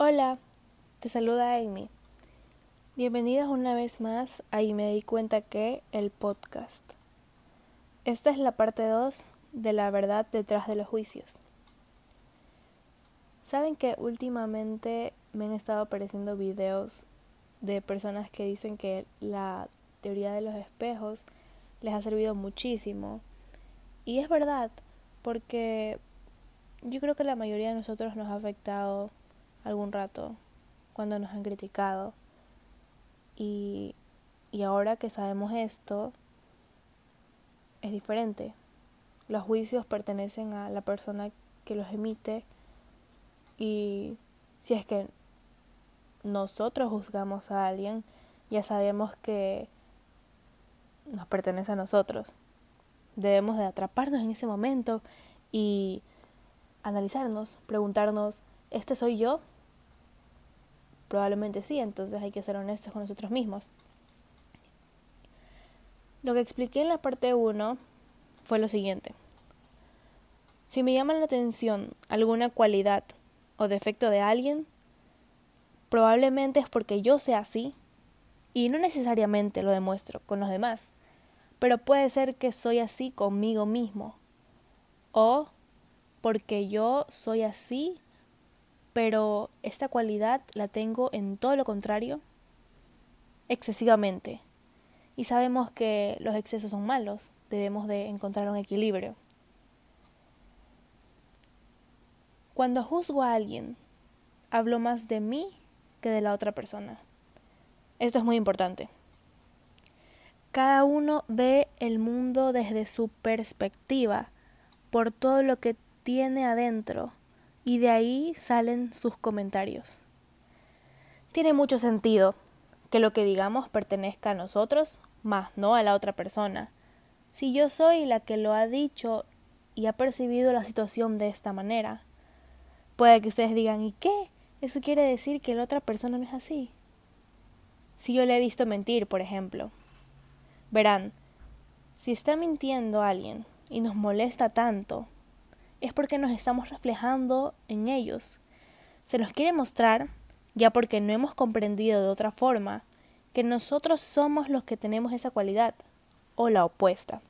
Hola, te saluda Amy. Bienvenidos una vez más a Y me di cuenta que el podcast. Esta es la parte 2 de la verdad detrás de los juicios. Saben que últimamente me han estado apareciendo videos de personas que dicen que la teoría de los espejos les ha servido muchísimo. Y es verdad, porque yo creo que la mayoría de nosotros nos ha afectado algún rato cuando nos han criticado. Y, y ahora que sabemos esto, es diferente. Los juicios pertenecen a la persona que los emite y si es que nosotros juzgamos a alguien, ya sabemos que nos pertenece a nosotros. Debemos de atraparnos en ese momento y analizarnos, preguntarnos, ¿este soy yo? Probablemente sí, entonces hay que ser honestos con nosotros mismos. Lo que expliqué en la parte 1 fue lo siguiente. Si me llama la atención alguna cualidad o defecto de alguien, probablemente es porque yo sea así y no necesariamente lo demuestro con los demás, pero puede ser que soy así conmigo mismo o porque yo soy así pero esta cualidad la tengo en todo lo contrario, excesivamente. Y sabemos que los excesos son malos, debemos de encontrar un equilibrio. Cuando juzgo a alguien, hablo más de mí que de la otra persona. Esto es muy importante. Cada uno ve el mundo desde su perspectiva, por todo lo que tiene adentro y de ahí salen sus comentarios. Tiene mucho sentido que lo que digamos pertenezca a nosotros, más no a la otra persona. Si yo soy la que lo ha dicho y ha percibido la situación de esta manera, puede que ustedes digan, ¿y qué? Eso quiere decir que la otra persona no es así. Si yo le he visto mentir, por ejemplo. Verán, si está mintiendo alguien y nos molesta tanto, es porque nos estamos reflejando en ellos. Se nos quiere mostrar, ya porque no hemos comprendido de otra forma, que nosotros somos los que tenemos esa cualidad, o la opuesta.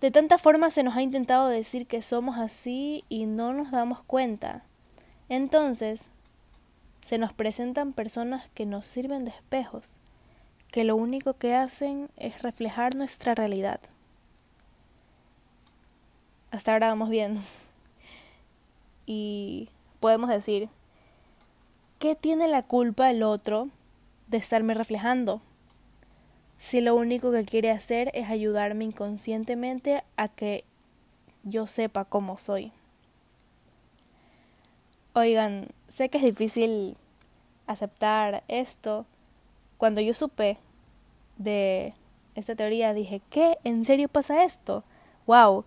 De tanta forma se nos ha intentado decir que somos así y no nos damos cuenta. Entonces, se nos presentan personas que nos sirven de espejos, que lo único que hacen es reflejar nuestra realidad. Hasta ahora vamos bien. Y podemos decir, ¿qué tiene la culpa el otro de estarme reflejando? Si lo único que quiere hacer es ayudarme inconscientemente a que yo sepa cómo soy. Oigan, sé que es difícil aceptar esto. Cuando yo supe de esta teoría dije, ¿qué? ¿En serio pasa esto? ¡Wow!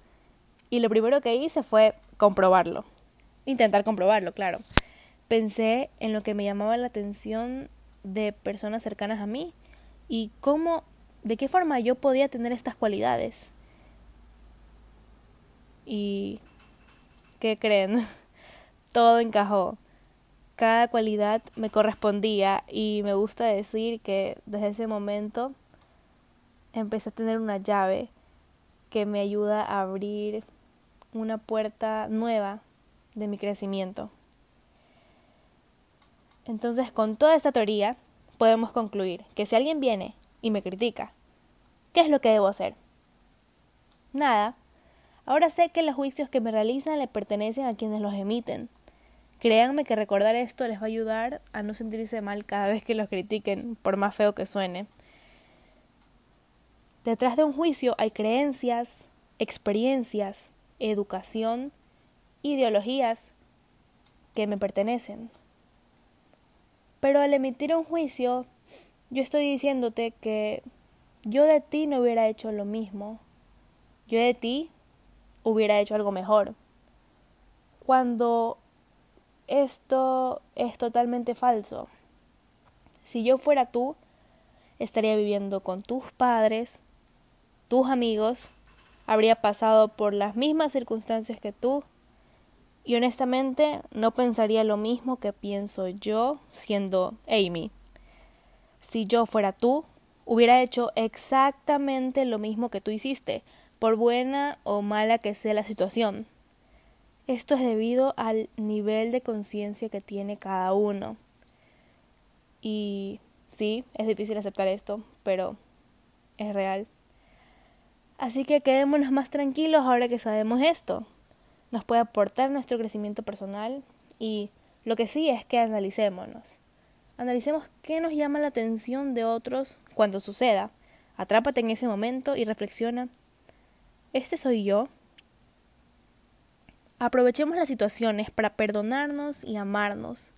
Y lo primero que hice fue comprobarlo. Intentar comprobarlo, claro. Pensé en lo que me llamaba la atención de personas cercanas a mí y cómo, de qué forma yo podía tener estas cualidades. Y, ¿qué creen? Todo encajó. Cada cualidad me correspondía y me gusta decir que desde ese momento empecé a tener una llave que me ayuda a abrir una puerta nueva de mi crecimiento. Entonces, con toda esta teoría, podemos concluir que si alguien viene y me critica, ¿qué es lo que debo hacer? Nada. Ahora sé que los juicios que me realizan le pertenecen a quienes los emiten. Créanme que recordar esto les va a ayudar a no sentirse mal cada vez que los critiquen, por más feo que suene. Detrás de un juicio hay creencias, experiencias, educación, ideologías que me pertenecen. Pero al emitir un juicio, yo estoy diciéndote que yo de ti no hubiera hecho lo mismo. Yo de ti hubiera hecho algo mejor. Cuando esto es totalmente falso. Si yo fuera tú, estaría viviendo con tus padres, tus amigos, habría pasado por las mismas circunstancias que tú Y honestamente no pensaría lo mismo que pienso yo siendo Amy. Si yo fuera tú, hubiera hecho exactamente lo mismo que tú hiciste, por buena o mala que sea la situación. Esto es debido al nivel de conciencia que tiene cada uno. Y sí, es difícil aceptar esto, pero es real. Así que quedémonos más tranquilos ahora que sabemos esto nos puede aportar nuestro crecimiento personal y lo que sí es que analicémonos. Analicemos qué nos llama la atención de otros cuando suceda. Atrápate en ese momento y reflexiona. ¿Este soy yo? Aprovechemos las situaciones para perdonarnos y amarnos.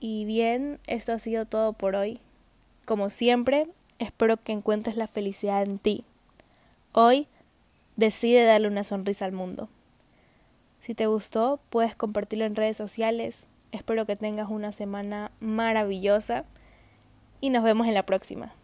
Y bien, esto ha sido todo por hoy. Como siempre, espero que encuentres la felicidad en ti. Hoy decide darle una sonrisa al mundo. Si te gustó, puedes compartirlo en redes sociales. Espero que tengas una semana maravillosa y nos vemos en la próxima.